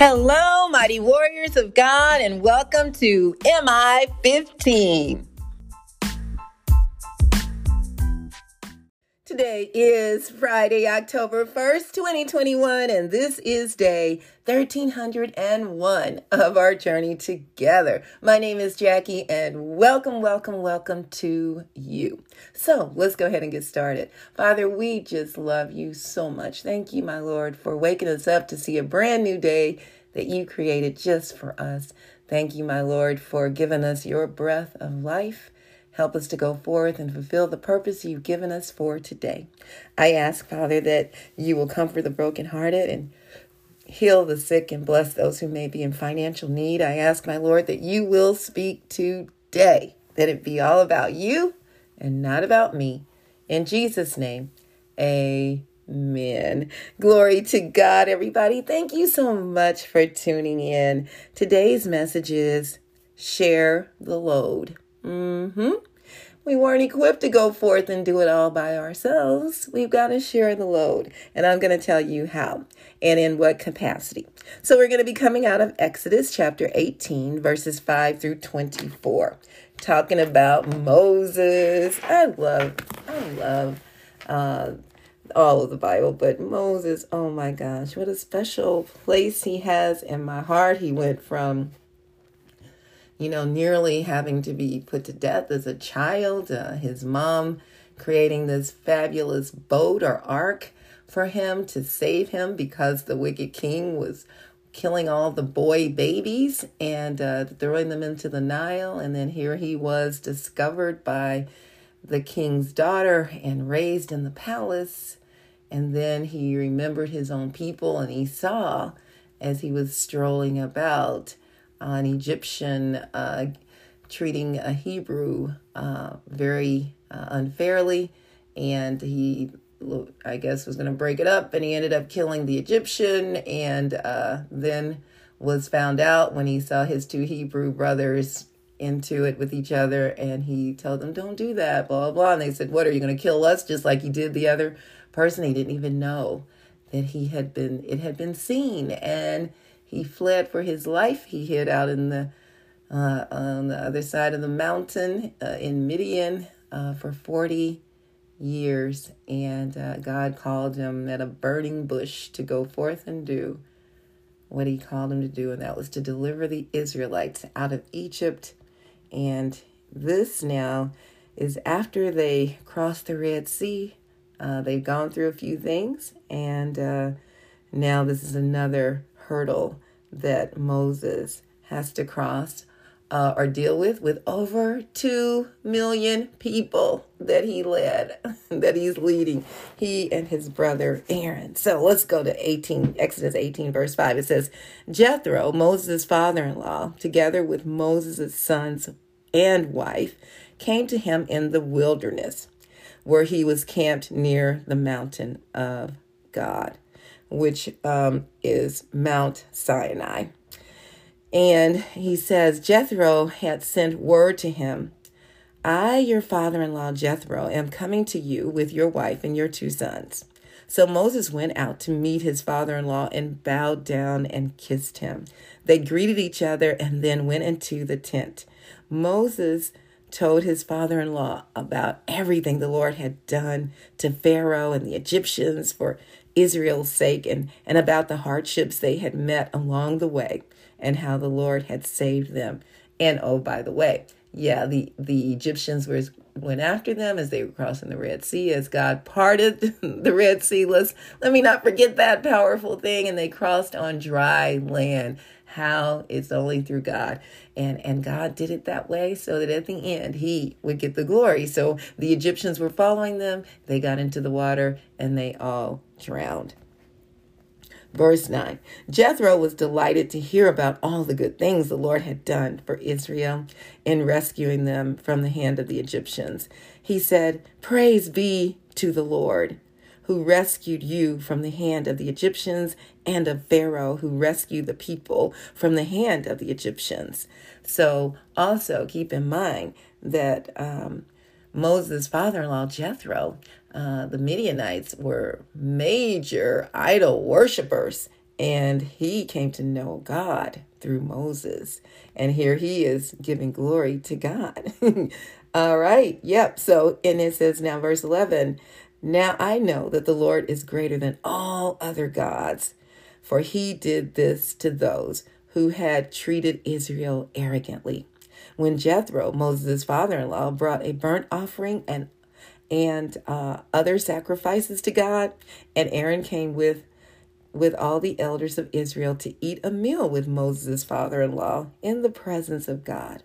Hello, mighty warriors of God, and welcome to MI 15. Today is Friday, October 1st, 2021, and this is day 1301 of our journey together. My name is Jackie, and welcome, welcome, welcome to you. So let's go ahead and get started. Father, we just love you so much. Thank you, my Lord, for waking us up to see a brand new day that you created just for us. Thank you, my Lord, for giving us your breath of life. Help us to go forth and fulfill the purpose you've given us for today. I ask, Father, that you will comfort the brokenhearted and heal the sick and bless those who may be in financial need. I ask, my Lord, that you will speak today, that it be all about you and not about me. In Jesus' name, amen. Glory to God, everybody. Thank you so much for tuning in. Today's message is share the load. Mm-hmm. We weren't equipped to go forth and do it all by ourselves. We've got to share the load. And I'm going to tell you how and in what capacity. So we're going to be coming out of Exodus chapter 18, verses 5 through 24, talking about Moses. I love, I love uh, all of the Bible, but Moses, oh my gosh, what a special place he has in my heart. He went from you know, nearly having to be put to death as a child, uh, his mom creating this fabulous boat or ark for him to save him because the wicked king was killing all the boy babies and uh, throwing them into the Nile. And then here he was discovered by the king's daughter and raised in the palace. And then he remembered his own people and he saw as he was strolling about an Egyptian uh, treating a Hebrew uh, very uh, unfairly, and he, I guess, was going to break it up, and he ended up killing the Egyptian, and uh, then was found out when he saw his two Hebrew brothers into it with each other, and he told them, "Don't do that," blah blah blah, and they said, "What are you going to kill us just like you did the other person?" He didn't even know that he had been it had been seen. And he fled for his life. He hid out in the uh, on the other side of the mountain uh, in Midian uh, for 40 years. And uh, God called him at a burning bush to go forth and do what he called him to do, and that was to deliver the Israelites out of Egypt. And this now is after they crossed the Red Sea. Uh, they've gone through a few things, and uh, now this is another hurdle that Moses has to cross uh, or deal with with over 2 million people that he led that he's leading he and his brother aaron. So let's go to 18 exodus 18 verse 5 it says jethro moses' father-in-law together with moses' sons and wife came to him in the wilderness where he was camped near the mountain of god which um, is Mount Sinai. And he says, Jethro had sent word to him I, your father in law Jethro, am coming to you with your wife and your two sons. So Moses went out to meet his father in law and bowed down and kissed him. They greeted each other and then went into the tent. Moses told his father in law about everything the Lord had done to Pharaoh and the Egyptians for Israel's sake and, and about the hardships they had met along the way and how the Lord had saved them. And oh, by the way, yeah, the, the Egyptians were went after them as they were crossing the Red Sea, as God parted the Red Sea. Let's let me not forget that powerful thing. And they crossed on dry land. How it's only through God. And and God did it that way so that at the end he would get the glory. So the Egyptians were following them, they got into the water and they all drowned. Verse 9 Jethro was delighted to hear about all the good things the Lord had done for Israel in rescuing them from the hand of the Egyptians. He said, Praise be to the Lord who rescued you from the hand of the Egyptians and of Pharaoh who rescued the people from the hand of the Egyptians. So also keep in mind that um, Moses' father in law, Jethro, uh, the Midianites were major idol worshippers. and he came to know God through Moses. And here he is giving glory to God. All right. Yep. So, and it says now, verse 11 Now I know that the Lord is greater than all other gods, for he did this to those who had treated Israel arrogantly. When Jethro, Moses' father in law, brought a burnt offering and and uh, other sacrifices to God, and Aaron came with with all the elders of Israel to eat a meal with Moses' father in law in the presence of God.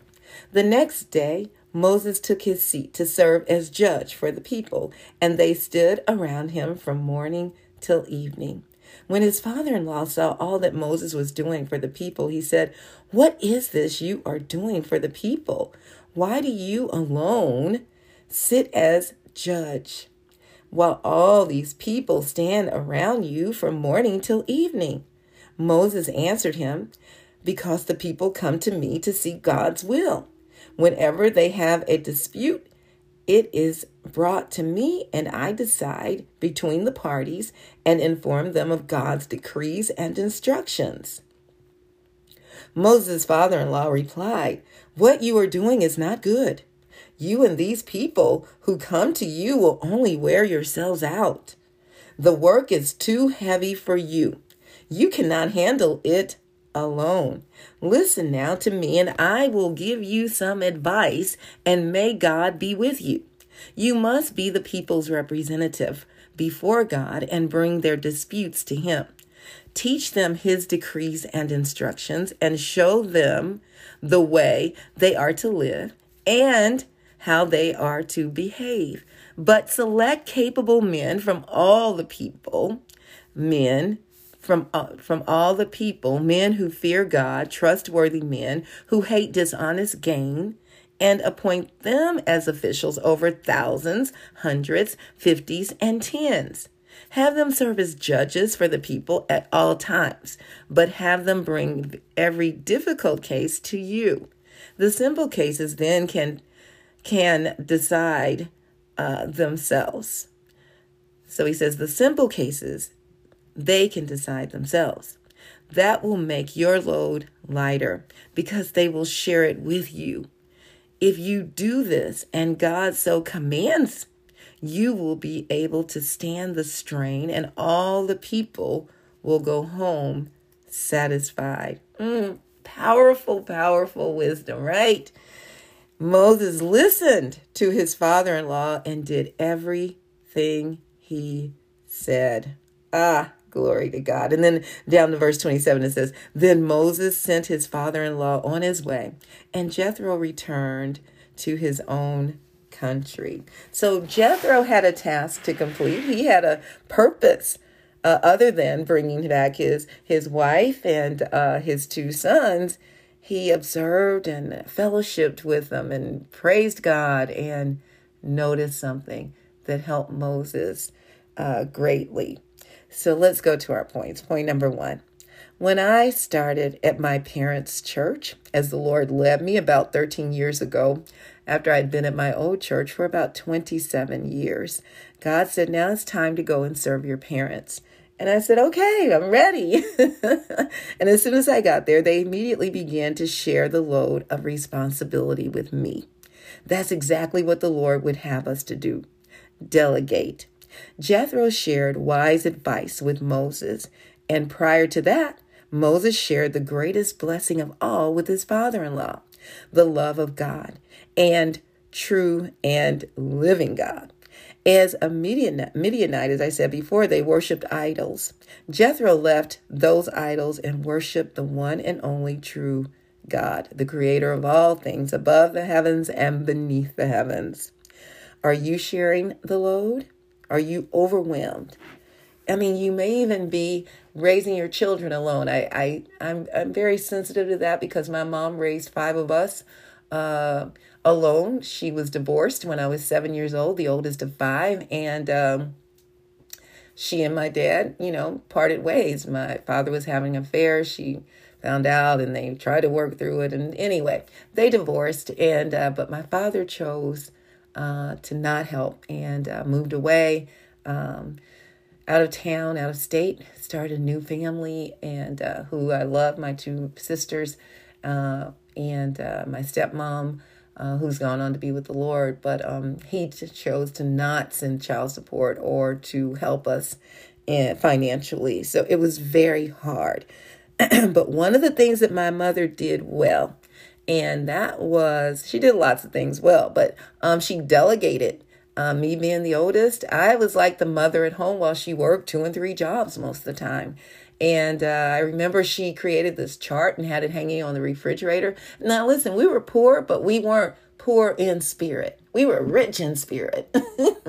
The next day, Moses took his seat to serve as judge for the people, and they stood around him from morning till evening. When his father in law saw all that Moses was doing for the people, he said, What is this you are doing for the people? Why do you alone sit as judge? while all these people stand around you from morning till evening. Moses answered him, Because the people come to me to seek God's will. Whenever they have a dispute, it is brought to me, and I decide between the parties and inform them of God's decrees and instructions. Moses' father in law replied, What you are doing is not good. You and these people who come to you will only wear yourselves out. The work is too heavy for you. You cannot handle it alone. Listen now to me, and I will give you some advice, and may God be with you. You must be the people's representative before God and bring their disputes to Him. Teach them His decrees and instructions, and show them the way they are to live, and how they are to behave. But select capable men from all the people, men from uh, from all the people, men who fear God, trustworthy men who hate dishonest gain, and appoint them as officials over thousands, hundreds, fifties, and tens. Have them serve as judges for the people at all times, but have them bring every difficult case to you. The simple cases then can can decide uh, themselves. So he says the simple cases, they can decide themselves. That will make your load lighter because they will share it with you. If you do this and God so commands, you will be able to stand the strain and all the people will go home satisfied. Mm, powerful, powerful wisdom, right? Moses listened to his father in law and did everything he said. Ah, glory to God. And then down to verse 27, it says, Then Moses sent his father in law on his way, and Jethro returned to his own country. So Jethro had a task to complete, he had a purpose. Uh, other than bringing back his his wife and uh, his two sons, he observed and fellowshipped with them and praised God and noticed something that helped Moses uh, greatly. So let's go to our points. Point number one. When I started at my parents' church, as the Lord led me about 13 years ago, after I'd been at my old church for about 27 years, God said, Now it's time to go and serve your parents. And I said, okay, I'm ready. and as soon as I got there, they immediately began to share the load of responsibility with me. That's exactly what the Lord would have us to do delegate. Jethro shared wise advice with Moses. And prior to that, Moses shared the greatest blessing of all with his father in law the love of God and true and living God. As a Midianite, as I said before, they worshiped idols. Jethro left those idols and worshiped the one and only true God, the creator of all things above the heavens and beneath the heavens. Are you sharing the load? Are you overwhelmed? I mean, you may even be raising your children alone. I, I, I'm, I'm very sensitive to that because my mom raised five of us uh, alone. She was divorced when I was seven years old, the oldest of five, and um, she and my dad, you know, parted ways. My father was having an affair. She found out, and they tried to work through it. And anyway, they divorced, and uh, but my father chose uh, to not help and uh, moved away. Um, out of town, out of state, started a new family, and uh, who I love, my two sisters, uh, and uh, my stepmom, uh, who's gone on to be with the Lord. But um, he chose to not send child support or to help us in, financially. So it was very hard. but one of the things that my mother did well, and that was she did lots of things well, but um, she delegated um, me being the oldest, I was like the mother at home while she worked two and three jobs most of the time. And uh, I remember she created this chart and had it hanging on the refrigerator. Now, listen, we were poor, but we weren't poor in spirit. We were rich in spirit.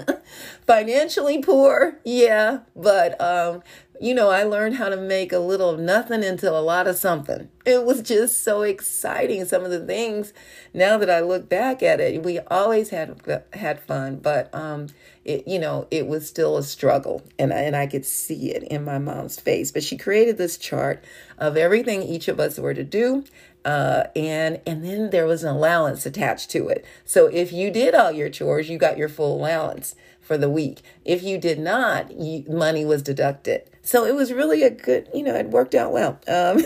Financially poor, yeah, but um, you know, I learned how to make a little of nothing into a lot of something. It was just so exciting. Some of the things, now that I look back at it, we always had had fun, but um, it, you know, it was still a struggle, and I, and I could see it in my mom's face. But she created this chart of everything each of us were to do, uh, and and then there was an allowance attached to it. So if you did all your chores, you got your full allowance for the week. If you did not, you, money was deducted. So it was really a good, you know, it worked out well. Um,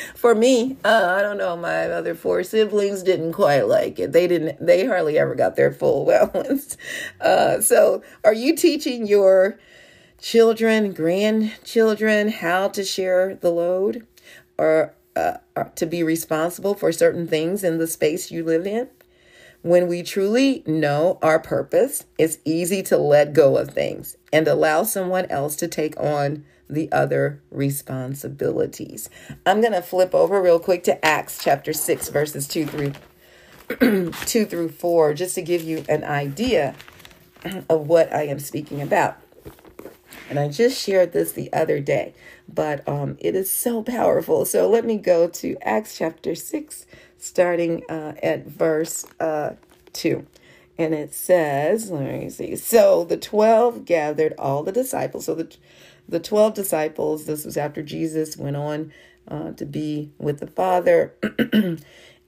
for me, uh, I don't know, my other four siblings didn't quite like it. They didn't, they hardly ever got their full allowance. Uh, so are you teaching your children, grandchildren, how to share the load or uh, to be responsible for certain things in the space you live in? When we truly know our purpose, it's easy to let go of things and allow someone else to take on the other responsibilities. I'm going to flip over real quick to Acts chapter 6 verses 2 through 2 through 4 just to give you an idea of what I am speaking about. And I just shared this the other day, but um, it is so powerful. So let me go to Acts chapter 6 starting uh, at verse uh, 2. And it says, let me see. So the 12 gathered all the disciples. So the, the 12 disciples, this was after Jesus went on uh, to be with the Father.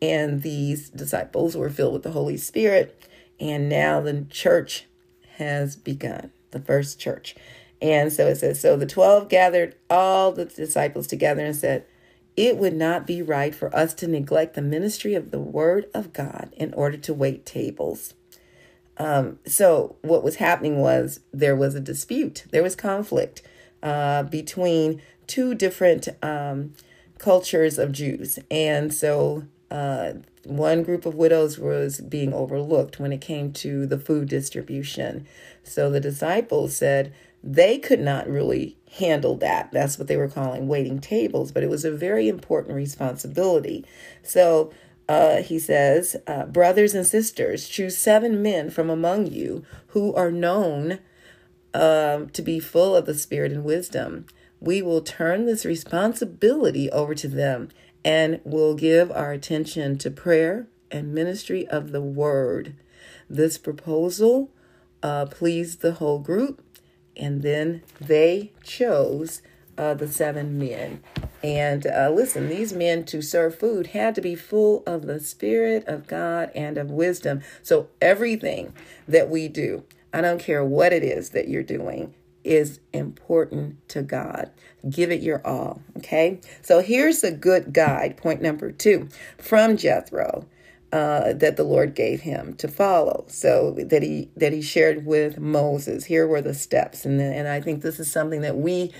and these disciples were filled with the Holy Spirit. And now the church has begun, the first church. And so it says, So the 12 gathered all the disciples together and said, it would not be right for us to neglect the ministry of the Word of God in order to wait tables. Um, so, what was happening was there was a dispute, there was conflict uh, between two different um, cultures of Jews. And so, uh, one group of widows was being overlooked when it came to the food distribution. So, the disciples said, they could not really handle that. That's what they were calling waiting tables, but it was a very important responsibility. So uh, he says, uh, Brothers and sisters, choose seven men from among you who are known um, to be full of the Spirit and wisdom. We will turn this responsibility over to them and will give our attention to prayer and ministry of the word. This proposal uh, pleased the whole group and then they chose uh, the seven men. And uh, listen, these men to serve food had to be full of the Spirit of God and of wisdom. So everything that we do, I don't care what it is that you're doing, is important to God. Give it your all. Okay. So here's a good guide. Point number two from Jethro uh, that the Lord gave him to follow. So that he that he shared with Moses. Here were the steps, and and I think this is something that we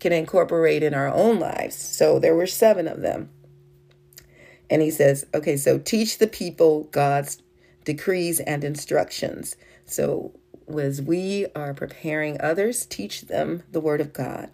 can incorporate in our own lives. So there were seven of them, and he says, okay, so teach the people God's decrees and instructions. So as we are preparing others, teach them the word of God.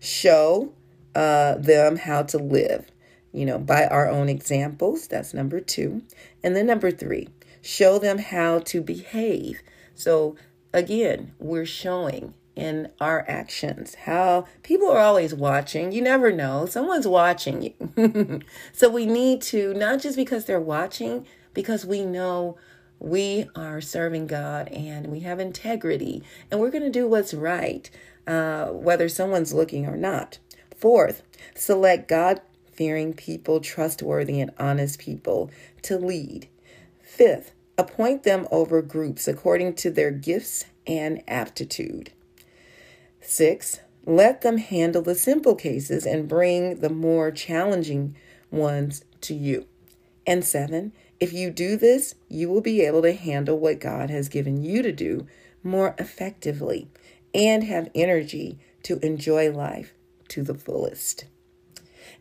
Show uh, them how to live you know, by our own examples. That's number two. And then number three, show them how to behave. So again, we're showing in our actions how people are always watching. You never know, someone's watching you. so we need to, not just because they're watching, because we know we are serving God and we have integrity and we're going to do what's right, uh, whether someone's looking or not. Fourth, select God fearing people, trustworthy and honest people to lead. Fifth, appoint them over groups according to their gifts and aptitude. Six, let them handle the simple cases and bring the more challenging ones to you. And seven, if you do this, you will be able to handle what God has given you to do more effectively and have energy to enjoy life to the fullest.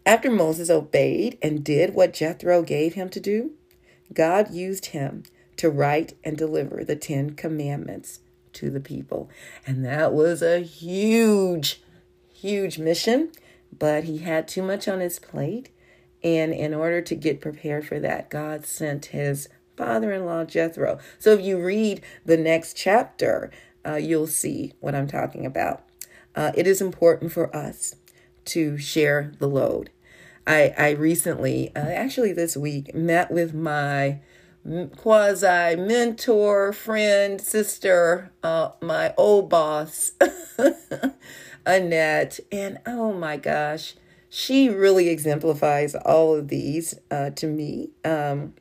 After Moses obeyed and did what Jethro gave him to do, God used him to write and deliver the Ten Commandments to the people. And that was a huge, huge mission, but he had too much on his plate. And in order to get prepared for that, God sent his father in law, Jethro. So if you read the next chapter, uh, you'll see what I'm talking about. Uh, it is important for us to share the load. I, I recently, uh, actually this week, met with my quasi mentor, friend, sister, uh, my old boss, Annette. And oh my gosh, she really exemplifies all of these uh, to me. Um,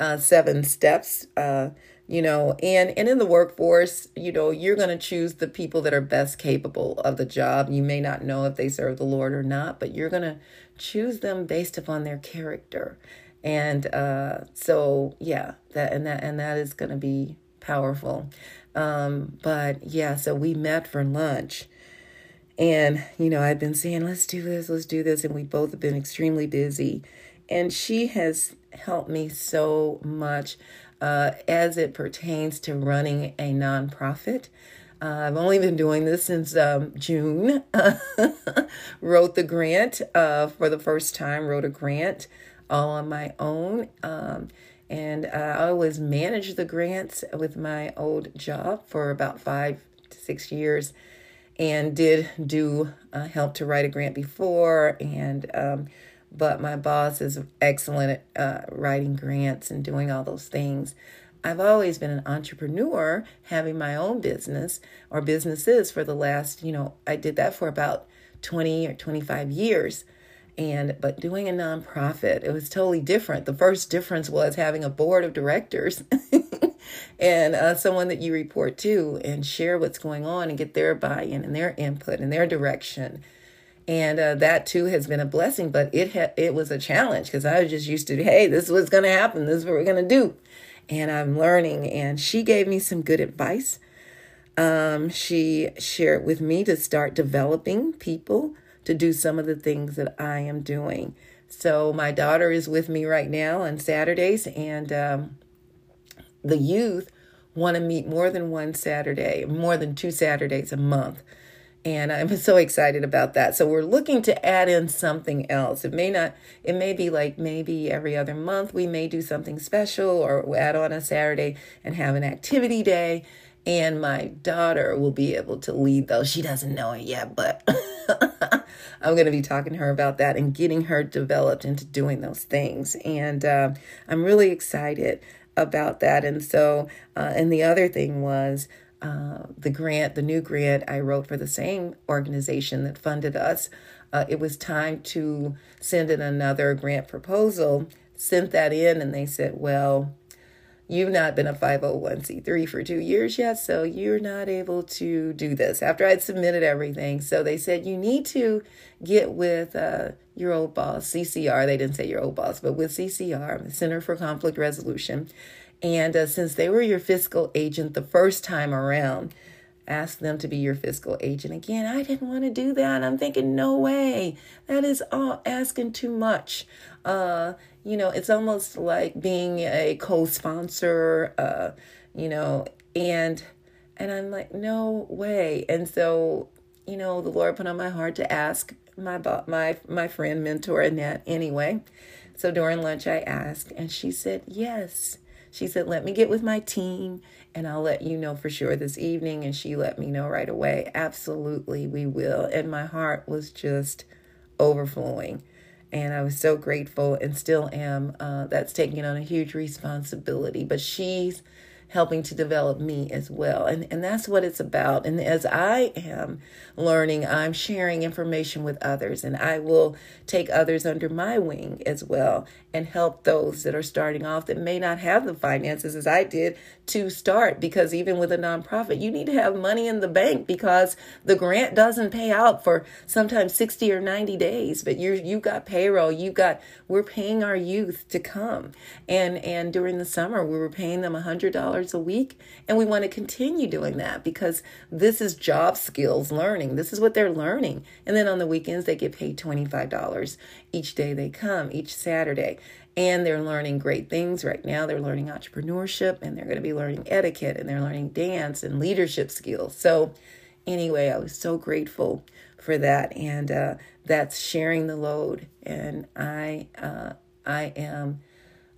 uh, seven steps, uh, you know, and, and in the workforce, you know, you're going to choose the people that are best capable of the job. You may not know if they serve the Lord or not, but you're going to choose them based upon their character. And uh, so, yeah, that and that and that is going to be powerful. Um, but yeah, so we met for lunch and, you know, I've been saying, let's do this, let's do this. And we both have been extremely busy. And she has helped me so much uh, as it pertains to running a nonprofit. Uh, I've only been doing this since um, June. wrote the grant uh, for the first time, wrote a grant all on my own. Um, and uh, I always managed the grants with my old job for about five to six years and did do uh, help to write a grant before and um, but my boss is excellent at uh, writing grants and doing all those things. I've always been an entrepreneur having my own business or businesses for the last you know i did that for about 20 or 25 years. And but doing a nonprofit it was totally different. The first difference was having a board of directors and uh, someone that you report to and share what's going on and get their buy-in and their input and their direction and uh, that too has been a blessing but it ha- it was a challenge because i was just used to hey this is what's going to happen. This is what we're going to do. And i'm learning and she gave me some good advice. Um, she shared with me to start developing people to do some of the things that i am doing. So my daughter is with me right now on saturdays and um, the youth want to meet more than one Saturday, more than two Saturdays a month. And I'm so excited about that. So we're looking to add in something else. It may not, it may be like maybe every other month we may do something special or add on a Saturday and have an activity day. And my daughter will be able to lead those. She doesn't know it yet, but I'm going to be talking to her about that and getting her developed into doing those things. And uh, I'm really excited about that. And so, uh, and the other thing was uh, the grant, the new grant I wrote for the same organization that funded us. Uh, it was time to send in another grant proposal. Sent that in, and they said, well, you've not been a 501c3 for two years yet, so you're not able to do this. After I'd submitted everything, so they said you need to get with uh, your old boss, CCR. They didn't say your old boss, but with CCR, the Center for Conflict Resolution. And uh, since they were your fiscal agent the first time around, ask them to be your fiscal agent again. I didn't want to do that. I'm thinking, no way. That is all asking too much. Uh, you know, it's almost like being a co-sponsor, uh, you know, and and I'm like, no way. And so, you know, the Lord put on my heart to ask my my my friend mentor Annette anyway. So during lunch I asked and she said, "Yes." She said, "Let me get with my team and I'll let you know for sure this evening." And she let me know right away. Absolutely, we will. And my heart was just overflowing and I was so grateful and still am. Uh, that's taking on a huge responsibility, but she's helping to develop me as well. And, and that's what it's about. And as I am learning, I'm sharing information with others, and I will take others under my wing as well and help those that are starting off that may not have the finances as I did to start. Because even with a nonprofit, you need to have money in the bank because the grant doesn't pay out for sometimes 60 or 90 days. But you you got payroll, you got we're paying our youth to come. And and during the summer we were paying them a hundred dollars a week. And we want to continue doing that because this is job skills learning. This is what they're learning. And then on the weekends they get paid $25 each day they come, each Saturday and they're learning great things right now. They're learning entrepreneurship and they're going to be learning etiquette and they're learning dance and leadership skills. So, anyway, I was so grateful for that, and uh, that's sharing the load. And I, uh, I am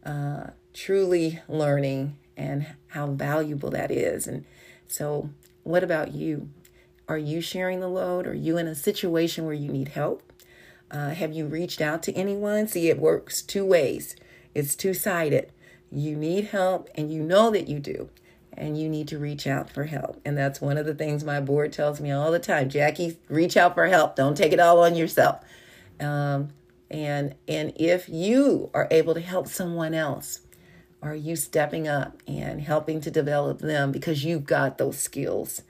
uh, truly learning and how valuable that is. And so, what about you? Are you sharing the load? Are you in a situation where you need help? Uh, have you reached out to anyone? See, it works two ways. It's two sided. You need help, and you know that you do, and you need to reach out for help. And that's one of the things my board tells me all the time Jackie, reach out for help. Don't take it all on yourself. Um, and and if you are able to help someone else, are you stepping up and helping to develop them because you've got those skills?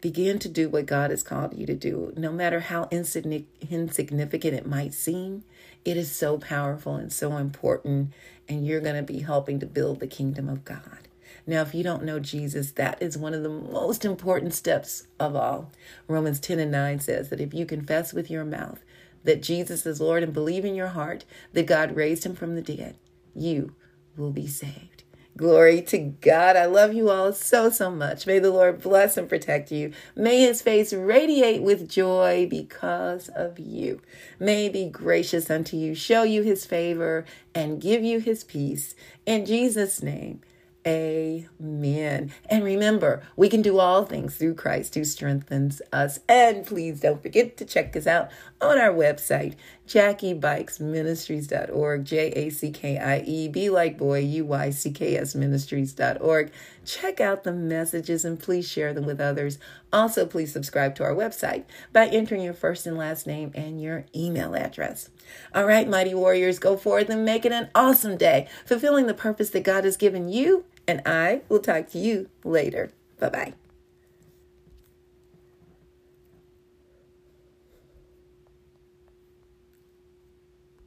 Begin to do what God has called you to do, no matter how insignificant it might seem. It is so powerful and so important, and you're going to be helping to build the kingdom of God. Now, if you don't know Jesus, that is one of the most important steps of all. Romans 10 and 9 says that if you confess with your mouth that Jesus is Lord and believe in your heart that God raised him from the dead, you will be saved. Glory to God. I love you all so, so much. May the Lord bless and protect you. May his face radiate with joy because of you. May he be gracious unto you, show you his favor, and give you his peace. In Jesus' name. Amen. And remember, we can do all things through Christ who strengthens us. And please don't forget to check us out on our website, JackieBuycksMinistries.org, J A C K I E, B like boy, U Y C K S Ministries.org. Check out the messages and please share them with others. Also, please subscribe to our website by entering your first and last name and your email address. All right, mighty warriors, go forth and make it an awesome day, fulfilling the purpose that God has given you and I will talk to you later. Bye bye.